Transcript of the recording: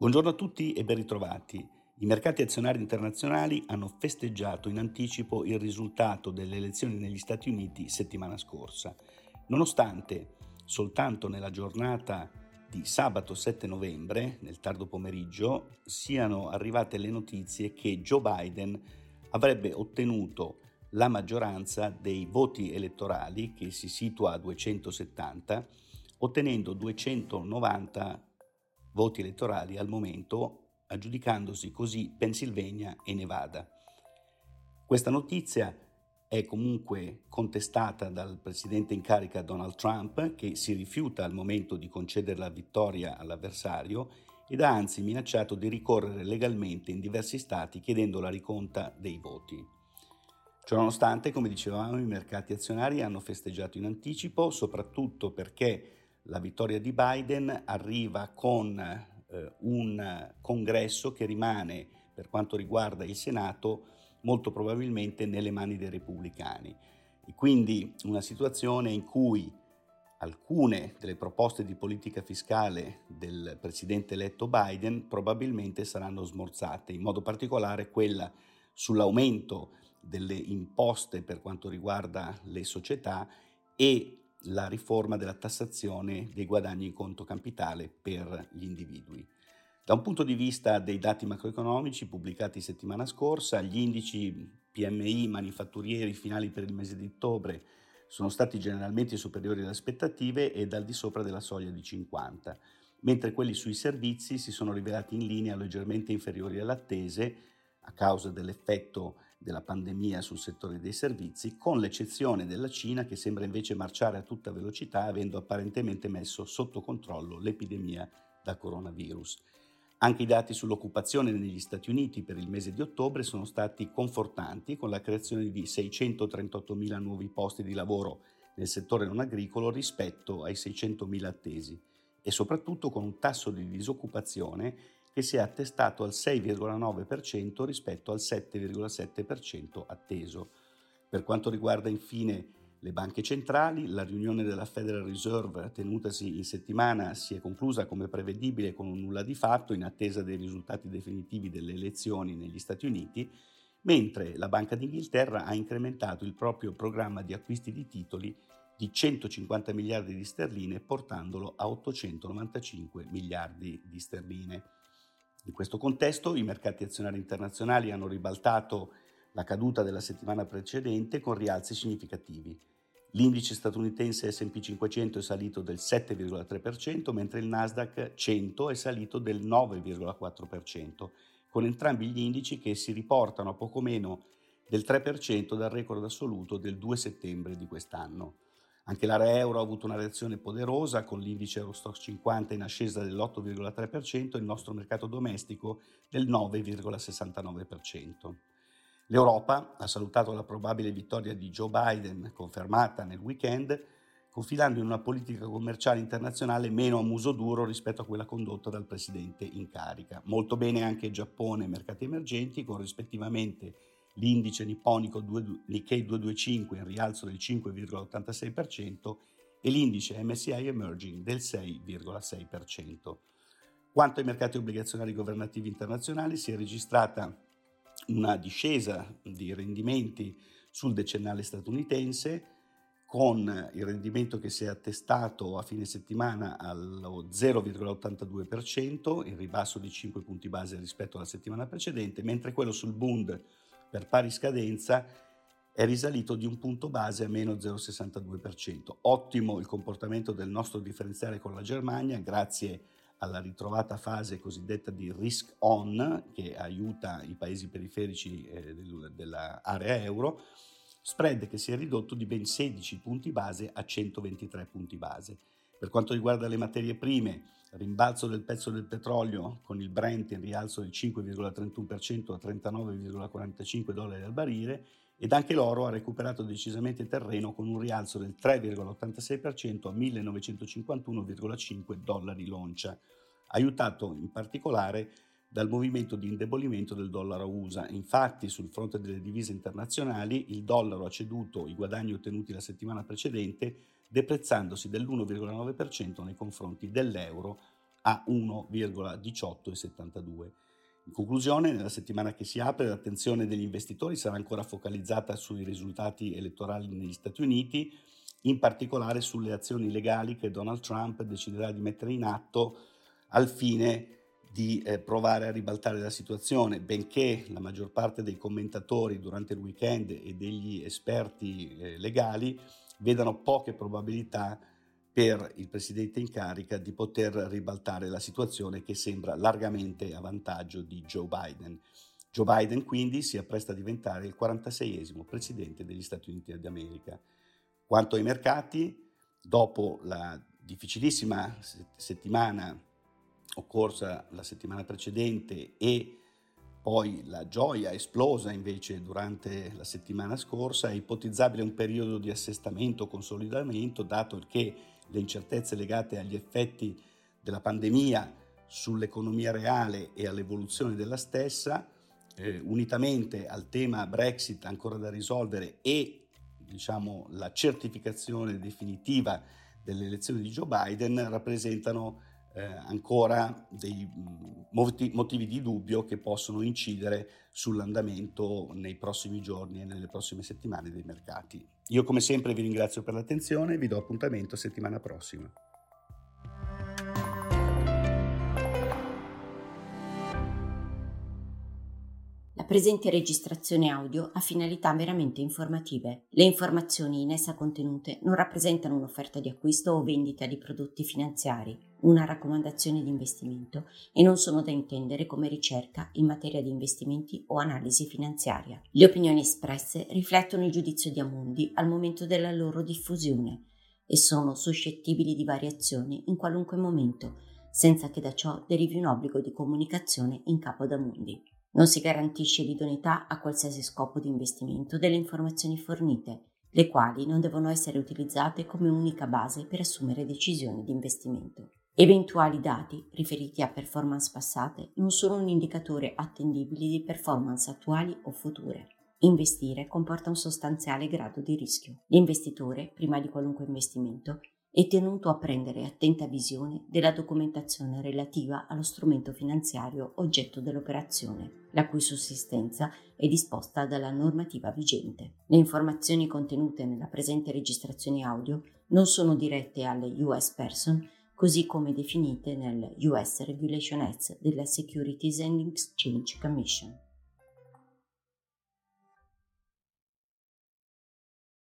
Buongiorno a tutti e ben ritrovati. I mercati azionari internazionali hanno festeggiato in anticipo il risultato delle elezioni negli Stati Uniti settimana scorsa, nonostante soltanto nella giornata di sabato 7 novembre, nel tardo pomeriggio, siano arrivate le notizie che Joe Biden avrebbe ottenuto la maggioranza dei voti elettorali, che si situa a 270, ottenendo 290 voti elettorali al momento, aggiudicandosi così Pennsylvania e Nevada. Questa notizia è comunque contestata dal presidente in carica Donald Trump, che si rifiuta al momento di concedere la vittoria all'avversario ed ha anzi minacciato di ricorrere legalmente in diversi stati chiedendo la riconta dei voti. Ciononostante, come dicevamo, i mercati azionari hanno festeggiato in anticipo, soprattutto perché la vittoria di Biden arriva con eh, un congresso che rimane, per quanto riguarda il Senato, molto probabilmente nelle mani dei repubblicani. E quindi una situazione in cui alcune delle proposte di politica fiscale del presidente eletto Biden probabilmente saranno smorzate, in modo particolare quella sull'aumento delle imposte per quanto riguarda le società e la riforma della tassazione dei guadagni in conto capitale per gli individui. Da un punto di vista dei dati macroeconomici pubblicati settimana scorsa, gli indici PMI manifatturieri finali per il mese di ottobre sono stati generalmente superiori alle aspettative e dal di sopra della soglia di 50, mentre quelli sui servizi si sono rivelati in linea leggermente inferiori alle attese a causa dell'effetto della pandemia sul settore dei servizi, con l'eccezione della Cina che sembra invece marciare a tutta velocità avendo apparentemente messo sotto controllo l'epidemia da coronavirus. Anche i dati sull'occupazione negli Stati Uniti per il mese di ottobre sono stati confortanti con la creazione di 638.000 nuovi posti di lavoro nel settore non agricolo rispetto ai 600.000 attesi e soprattutto con un tasso di disoccupazione che si è attestato al 6,9% rispetto al 7,7% atteso. Per quanto riguarda infine le banche centrali, la riunione della Federal Reserve tenutasi in settimana si è conclusa come prevedibile con un nulla di fatto in attesa dei risultati definitivi delle elezioni negli Stati Uniti, mentre la Banca d'Inghilterra ha incrementato il proprio programma di acquisti di titoli di 150 miliardi di sterline portandolo a 895 miliardi di sterline. In questo contesto i mercati azionari internazionali hanno ribaltato la caduta della settimana precedente con rialzi significativi. L'indice statunitense SP 500 è salito del 7,3%, mentre il Nasdaq 100 è salito del 9,4%, con entrambi gli indici che si riportano a poco meno del 3% dal record assoluto del 2 settembre di quest'anno. Anche l'area euro ha avuto una reazione poderosa con l'indice Eurostox 50 in ascesa dell'8,3% e il nostro mercato domestico del 9,69%. L'Europa ha salutato la probabile vittoria di Joe Biden confermata nel weekend, confidando in una politica commerciale internazionale meno a muso duro rispetto a quella condotta dal presidente in carica. Molto bene anche Giappone e mercati emergenti con rispettivamente l'indice nipponico Nikkei 225 in rialzo del 5,86% e l'indice MSCI Emerging del 6,6%. Quanto ai mercati obbligazionari governativi internazionali si è registrata una discesa di rendimenti sul decennale statunitense con il rendimento che si è attestato a fine settimana allo 0,82%, in ribasso di 5 punti base rispetto alla settimana precedente, mentre quello sul Bund per pari scadenza è risalito di un punto base a meno 0,62%. Ottimo il comportamento del nostro differenziale con la Germania grazie alla ritrovata fase cosiddetta di risk on che aiuta i paesi periferici eh, dell'area euro, spread che si è ridotto di ben 16 punti base a 123 punti base. Per quanto riguarda le materie prime, rimbalzo del prezzo del petrolio con il Brent in rialzo del 5,31% a 39,45 dollari al barile ed anche l'oro ha recuperato decisamente terreno con un rialzo del 3,86% a 1951,5 dollari l'oncia, aiutato in particolare dal movimento di indebolimento del dollaro USA. Infatti, sul fronte delle divise internazionali, il dollaro ha ceduto i guadagni ottenuti la settimana precedente, deprezzandosi dell'1,9% nei confronti dell'euro a 1,1872. In conclusione, nella settimana che si apre, l'attenzione degli investitori sarà ancora focalizzata sui risultati elettorali negli Stati Uniti, in particolare sulle azioni legali che Donald Trump deciderà di mettere in atto al fine di eh, provare a ribaltare la situazione, benché la maggior parte dei commentatori durante il weekend e degli esperti eh, legali vedano poche probabilità per il presidente in carica di poter ribaltare la situazione che sembra largamente a vantaggio di Joe Biden. Joe Biden quindi si appresta a diventare il 46esimo presidente degli Stati Uniti d'America. Quanto ai mercati, dopo la difficilissima settimana occorsa la settimana precedente e poi la gioia esplosa invece durante la settimana scorsa, è ipotizzabile un periodo di assestamento, consolidamento, dato che le incertezze legate agli effetti della pandemia sull'economia reale e all'evoluzione della stessa, eh, unitamente al tema Brexit ancora da risolvere e diciamo, la certificazione definitiva delle elezioni di Joe Biden, rappresentano eh, ancora dei mm, motivi di dubbio che possono incidere sull'andamento nei prossimi giorni e nelle prossime settimane dei mercati. Io come sempre vi ringrazio per l'attenzione e vi do appuntamento settimana prossima. presente registrazione audio ha finalità meramente informative. Le informazioni in essa contenute non rappresentano un'offerta di acquisto o vendita di prodotti finanziari, una raccomandazione di investimento e non sono da intendere come ricerca in materia di investimenti o analisi finanziaria. Le opinioni espresse riflettono il giudizio di Amundi al momento della loro diffusione e sono suscettibili di variazioni in qualunque momento, senza che da ciò derivi un obbligo di comunicazione in capo ad Amundi. Non si garantisce l'idoneità a qualsiasi scopo di investimento delle informazioni fornite, le quali non devono essere utilizzate come unica base per assumere decisioni di investimento. Eventuali dati riferiti a performance passate non sono un indicatore attendibile di performance attuali o future. Investire comporta un sostanziale grado di rischio. L'investitore, prima di qualunque investimento, è tenuto a prendere attenta visione della documentazione relativa allo strumento finanziario oggetto dell'operazione, la cui sussistenza è disposta dalla normativa vigente. Le informazioni contenute nella presente registrazione audio non sono dirette alle US Person, così come definite nel US Regulation Act della Securities and Exchange Commission.